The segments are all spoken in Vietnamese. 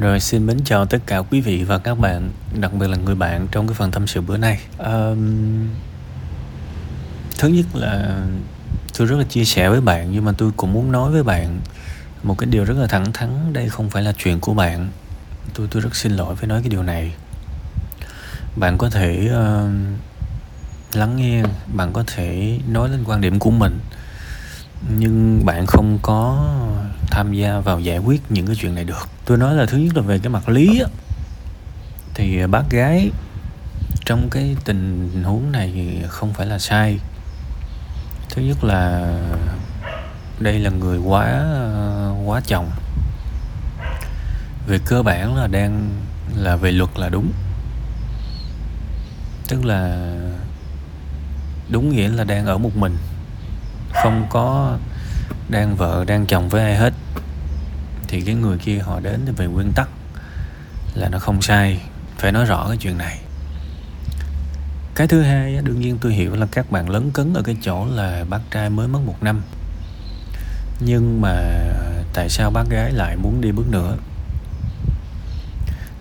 Rồi xin mến chào tất cả quý vị và các bạn, đặc biệt là người bạn trong cái phần tâm sự bữa nay. Um, thứ nhất là tôi rất là chia sẻ với bạn nhưng mà tôi cũng muốn nói với bạn một cái điều rất là thẳng thắn đây không phải là chuyện của bạn. Tôi tôi rất xin lỗi với nói cái điều này. Bạn có thể uh, lắng nghe, bạn có thể nói lên quan điểm của mình nhưng bạn không có tham gia vào giải quyết những cái chuyện này được. Tôi nói là thứ nhất là về cái mặt lý á. Thì à, bác gái trong cái tình huống này không phải là sai. Thứ nhất là đây là người quá à, quá chồng. Về cơ bản là đang là về luật là đúng. Tức là đúng nghĩa là đang ở một mình. Không có đang vợ, đang chồng với ai hết thì cái người kia họ đến về nguyên tắc là nó không sai, phải nói rõ cái chuyện này. Cái thứ hai đương nhiên tôi hiểu là các bạn lớn cấn ở cái chỗ là bác trai mới mất một năm. Nhưng mà tại sao bác gái lại muốn đi bước nữa?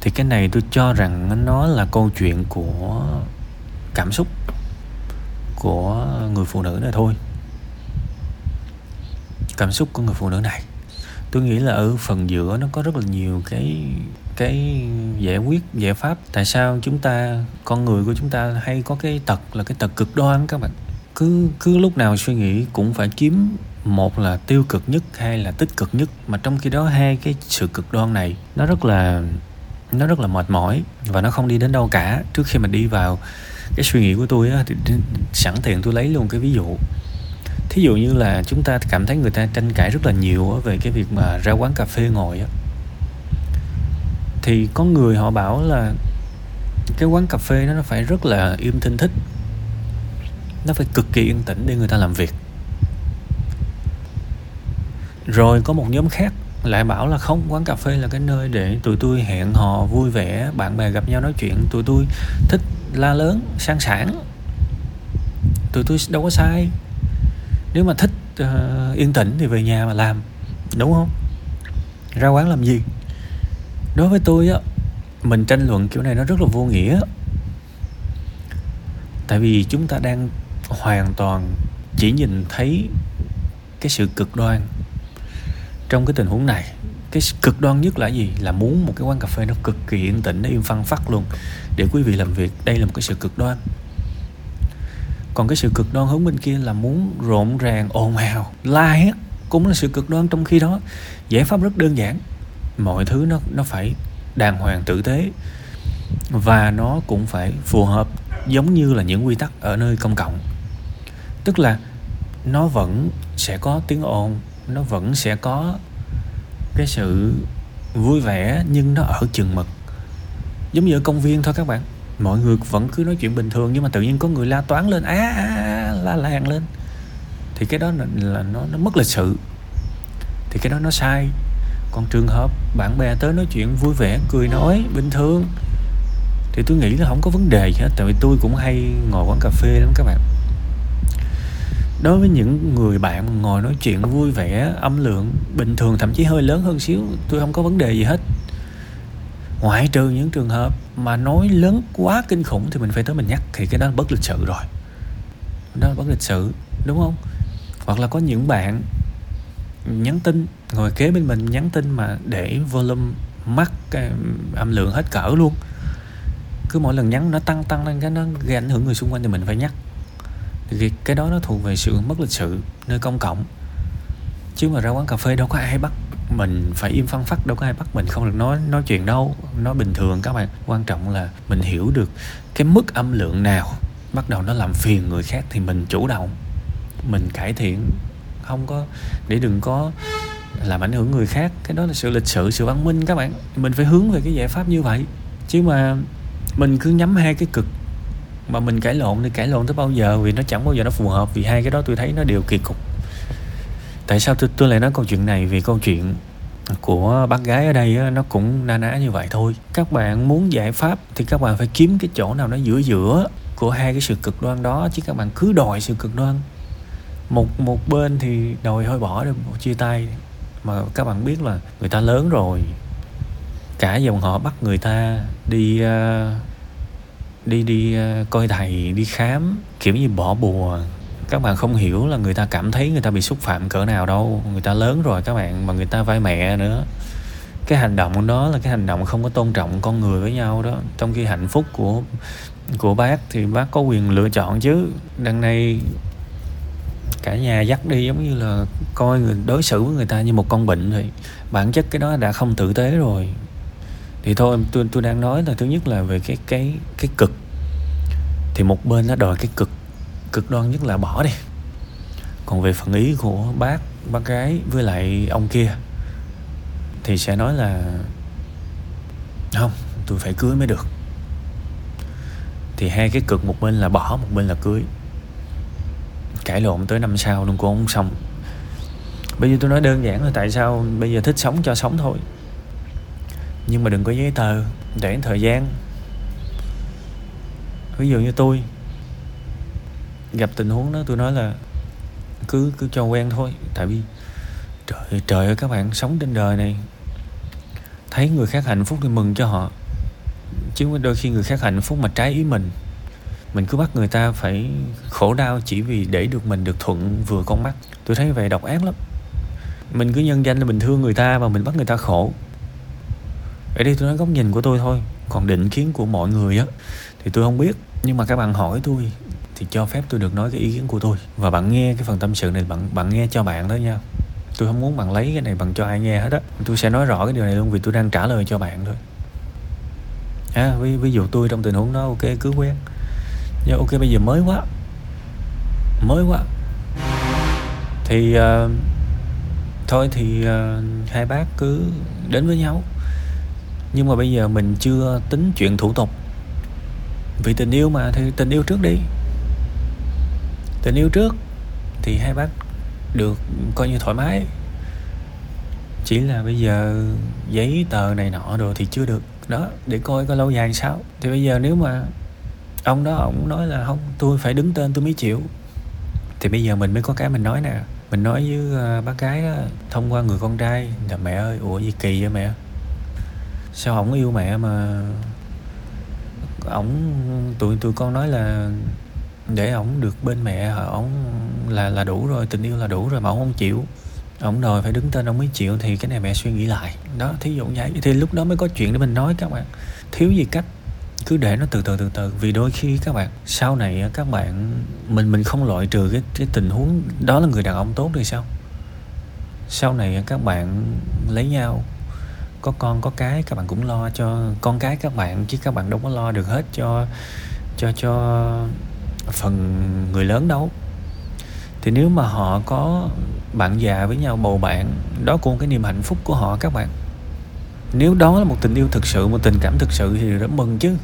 Thì cái này tôi cho rằng nó là câu chuyện của cảm xúc của người phụ nữ này thôi. Cảm xúc của người phụ nữ này tôi nghĩ là ở phần giữa nó có rất là nhiều cái cái giải quyết giải pháp. Tại sao chúng ta con người của chúng ta hay có cái tật là cái tật cực đoan các bạn? Cứ cứ lúc nào suy nghĩ cũng phải kiếm một là tiêu cực nhất hay là tích cực nhất. Mà trong khi đó hai cái sự cực đoan này nó rất là nó rất là mệt mỏi và nó không đi đến đâu cả. Trước khi mà đi vào cái suy nghĩ của tôi á, thì sẵn tiện tôi lấy luôn cái ví dụ thí dụ như là chúng ta cảm thấy người ta tranh cãi rất là nhiều về cái việc mà ra quán cà phê ngồi á, thì có người họ bảo là cái quán cà phê đó nó phải rất là im thinh thích, nó phải cực kỳ yên tĩnh để người ta làm việc. Rồi có một nhóm khác lại bảo là không, quán cà phê là cái nơi để tụi tôi hẹn hò, vui vẻ, bạn bè gặp nhau nói chuyện, tụi tôi thích la lớn, sang sảng, tụi tôi đâu có sai nếu mà thích uh, yên tĩnh thì về nhà mà làm đúng không? Ra quán làm gì? Đối với tôi á mình tranh luận kiểu này nó rất là vô nghĩa. Tại vì chúng ta đang hoàn toàn chỉ nhìn thấy cái sự cực đoan trong cái tình huống này. Cái cực đoan nhất là gì? Là muốn một cái quán cà phê nó cực kỳ yên tĩnh nó im phăng phắc luôn. Để quý vị làm việc đây là một cái sự cực đoan còn cái sự cực đoan hướng bên kia là muốn rộn ràng, ồn ào la hét cũng là sự cực đoan trong khi đó. Giải pháp rất đơn giản, mọi thứ nó nó phải đàng hoàng tử tế và nó cũng phải phù hợp giống như là những quy tắc ở nơi công cộng. Tức là nó vẫn sẽ có tiếng ồn, nó vẫn sẽ có cái sự vui vẻ nhưng nó ở chừng mực. Giống như ở công viên thôi các bạn mọi người vẫn cứ nói chuyện bình thường nhưng mà tự nhiên có người la toán lên á à, à, la làng lên. Thì cái đó là, là nó nó mất lịch sự. Thì cái đó nó sai. Còn trường hợp bạn bè tới nói chuyện vui vẻ cười nói bình thường thì tôi nghĩ là không có vấn đề gì hết. Tại vì tôi cũng hay ngồi quán cà phê lắm các bạn. Đối với những người bạn ngồi nói chuyện vui vẻ âm lượng bình thường thậm chí hơi lớn hơn xíu tôi không có vấn đề gì hết ngoại trừ những trường hợp mà nói lớn quá kinh khủng thì mình phải tới mình nhắc, thì cái đó bất lịch sự rồi. Đó là bất lịch sự, đúng không? Hoặc là có những bạn nhắn tin, ngồi kế bên mình nhắn tin mà để volume mắc cái âm lượng hết cỡ luôn. Cứ mỗi lần nhắn nó tăng tăng lên, cái nó gây ảnh hưởng người xung quanh thì mình phải nhắc. Thì cái đó nó thuộc về sự mất lịch sự nơi công cộng. Chứ mà ra quán cà phê đâu có ai bắt mình phải im phăng phát đâu có ai bắt mình không được nói nói chuyện đâu nó bình thường các bạn. Quan trọng là mình hiểu được cái mức âm lượng nào bắt đầu nó làm phiền người khác thì mình chủ động mình cải thiện. Không có để đừng có làm ảnh hưởng người khác. Cái đó là sự lịch sự sự văn minh các bạn. Mình phải hướng về cái giải pháp như vậy. Chứ mà mình cứ nhắm hai cái cực mà mình cãi lộn thì cãi lộn tới bao giờ vì nó chẳng bao giờ nó phù hợp vì hai cái đó tôi thấy nó đều kỳ cục. Tại sao tôi, tôi lại nói câu chuyện này? Vì câu chuyện của bác gái ở đây nó cũng na ná như vậy thôi. Các bạn muốn giải pháp thì các bạn phải kiếm cái chỗ nào nó giữa giữa của hai cái sự cực đoan đó chứ các bạn cứ đòi sự cực đoan. Một một bên thì đòi hơi bỏ đi chia tay mà các bạn biết là người ta lớn rồi cả dòng họ bắt người ta đi uh, đi đi uh, coi thầy đi khám kiểu như bỏ bùa các bạn không hiểu là người ta cảm thấy người ta bị xúc phạm cỡ nào đâu. Người ta lớn rồi các bạn, mà người ta vai mẹ nữa. Cái hành động đó là cái hành động không có tôn trọng con người với nhau đó. Trong khi hạnh phúc của của bác thì bác có quyền lựa chọn chứ. Đằng này, cả nhà dắt đi giống như là coi người, đối xử với người ta như một con bệnh rồi bản chất cái đó đã không tử tế rồi. Thì thôi, tôi tôi đang nói là thứ nhất là về cái cái cái cực. Thì một bên nó đòi cái cực cực đoan nhất là bỏ đi. Còn về phần ý của bác bác gái với lại ông kia, thì sẽ nói là, không tôi phải cưới mới được. Thì hai cái cực một bên là bỏ, một bên là cưới. Cãi lộn tới năm sau luôn cũng không xong. Bây giờ tôi nói đơn giản là tại sao bây giờ thích sống cho sống thôi. Nhưng mà đừng có giấy tờ, để thời gian. Ví dụ như tôi gặp tình huống đó, tôi nói là cứ cứ cho quen thôi. Tại vì trời trời ơi, các bạn sống trên đời này, thấy người khác hạnh phúc thì mừng cho họ. Chứ đôi khi người khác hạnh phúc mà trái ý mình mình cứ bắt người ta phải khổ đau chỉ vì để được mình được thuận vừa con mắt. Tôi thấy vậy độc ác lắm. Mình cứ nhân danh là mình thương người ta mà mình bắt người ta khổ. Ở đây tôi nói góc nhìn của tôi thôi. Còn định kiến của mọi người á, thì tôi không biết. Nhưng mà các bạn hỏi tôi thì cho phép tôi được nói cái ý kiến của tôi. Và bạn nghe cái phần tâm sự này bạn bạn nghe cho bạn đó nha. Tôi không muốn bạn lấy cái này bằng cho ai nghe hết á. Tôi sẽ nói rõ cái điều này luôn vì tôi đang trả lời cho bạn thôi. À, ví, ví dụ tôi trong tình huống đó ok cứ quen. Nhưng ok bây giờ mới quá. Mới quá. Thì uh, thôi thì uh, hai bác cứ đến với nhau. Nhưng mà bây giờ mình chưa tính chuyện thủ tục. Vì tình yêu mà thì tình yêu trước đi tình yêu trước thì hai bác được coi như thoải mái. Chỉ là bây giờ giấy tờ này nọ rồi thì chưa được. Đó để coi có lâu dài sao. Thì bây giờ nếu mà ông đó ông nói là không tôi phải đứng tên tôi mới chịu. Thì bây giờ mình mới có cái mình nói nè. Mình nói với ờ, bác gái đó, thông qua người con trai. Là mẹ ơi ủa gì kỳ vậy mẹ? Sao ổng yêu mẹ mà ổng tụi tụi con nói là để ổng được bên mẹ, ổng là là đủ rồi, tình yêu là đủ rồi mà ổng không chịu. Ổng đòi phải đứng tên ông mới chịu thì cái này mẹ suy nghĩ lại. Đó, thí dụ vậy. Thì lúc đó mới có chuyện để mình nói các bạn. Thiếu gì cách, cứ để nó từ từ từ từ. Vì đôi khi các bạn, sau này các bạn, mình mình không loại trừ cái cái tình huống đó là người đàn ông tốt thì sao? Sau này các bạn lấy nhau, có con, có cái, các bạn cũng lo cho con cái các bạn, chứ các bạn đâu có lo được hết cho cho cho phần người lớn đâu. Thì nếu mà họ có bạn già với nhau bầu bạn đó cũng cái niềm hạnh phúc của họ các bạn. Nếu đó là một tình yêu thực sự một tình cảm thực sự thì rất mừng chứ.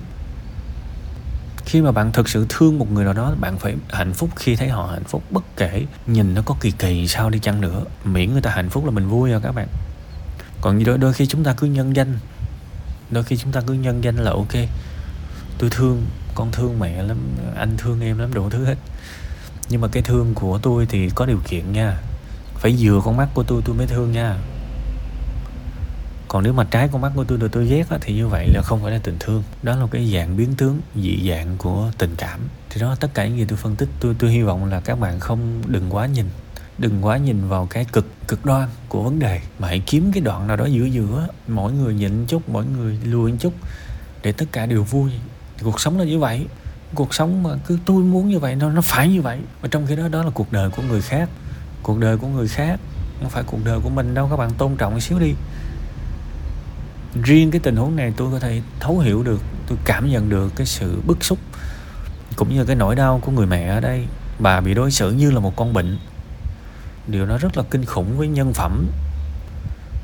Khi mà bạn thực sự thương một người nào đó bạn phải hạnh phúc. Khi thấy họ hạnh phúc bất kể nhìn nó có kỳ kỳ sao đi chăng nữa miễn người ta hạnh phúc là mình vui rồi các bạn. Còn đôi, đôi khi chúng ta cứ nhân danh. Đôi khi chúng ta cứ nhân danh là ok tôi thương con thương mẹ lắm anh thương em lắm đủ thứ hết. Nhưng mà cái thương của tôi thì có điều kiện nha. Phải vừa con mắt của tôi tôi mới thương nha. Còn nếu mà trái con mắt của tôi được tôi ghét á, thì như vậy là không phải là tình thương. Đó là cái dạng biến tướng dị dạng của tình cảm. Thì đó tất cả những gì tôi phân tích tôi tôi hy vọng là các bạn không đừng quá nhìn đừng quá nhìn vào cái cực cực đoan của vấn đề. Mà hãy kiếm cái đoạn nào đó giữa giữa mỗi người nhịn chút mỗi người lùi chút để tất cả đều vui cuộc sống là như vậy. Cuộc sống mà cứ tôi muốn như vậy, nó nó phải như vậy. Và trong khi đó đó là cuộc đời của người khác. Cuộc đời của người khác, không phải cuộc đời của mình đâu, các bạn tôn trọng một xíu đi. Riêng cái tình huống này tôi có thể thấu hiểu được, tôi cảm nhận được cái sự bức xúc, cũng như cái nỗi đau của người mẹ ở đây. Bà bị đối xử như là một con bệnh. Điều nó rất là kinh khủng với nhân phẩm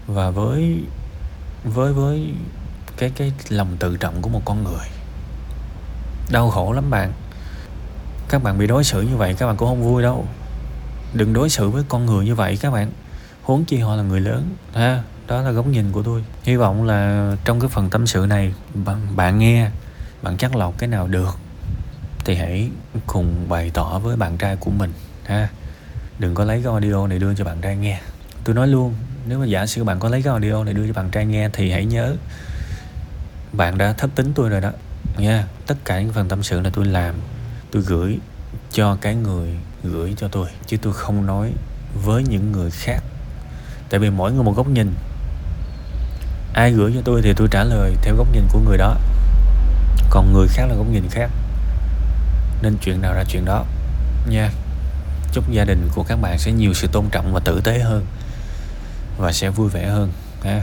và với với với cái cái lòng tự trọng của một con người đau khổ lắm bạn. Các bạn bị đối xử như vậy các bạn cũng không vui đâu. Đừng đối xử với con người như vậy các bạn. Huống chi họ là người lớn ha? Đó là góc nhìn của tôi. Hy vọng là trong cái phần tâm sự này bạn, bạn nghe bạn chắc lọc cái nào được thì hãy cùng bày tỏ với bạn trai của mình ha? Đừng có lấy cái audio này đưa cho bạn trai nghe. Tôi nói luôn nếu mà giả sử bạn có lấy cái audio này đưa cho bạn trai nghe thì hãy nhớ bạn đã thất tính tôi rồi đó nha. Tất cả những phần tâm sự là tôi làm, tôi gửi cho cái người gửi cho tôi, chứ tôi không nói với những người khác. Tại vì mỗi người một góc nhìn. Ai gửi cho tôi thì tôi trả lời theo góc nhìn của người đó. Còn người khác là góc nhìn khác. Nên chuyện nào ra chuyện đó, nha. Chúc gia đình của các bạn sẽ nhiều sự tôn trọng và tử tế hơn và sẽ vui vẻ hơn, ha.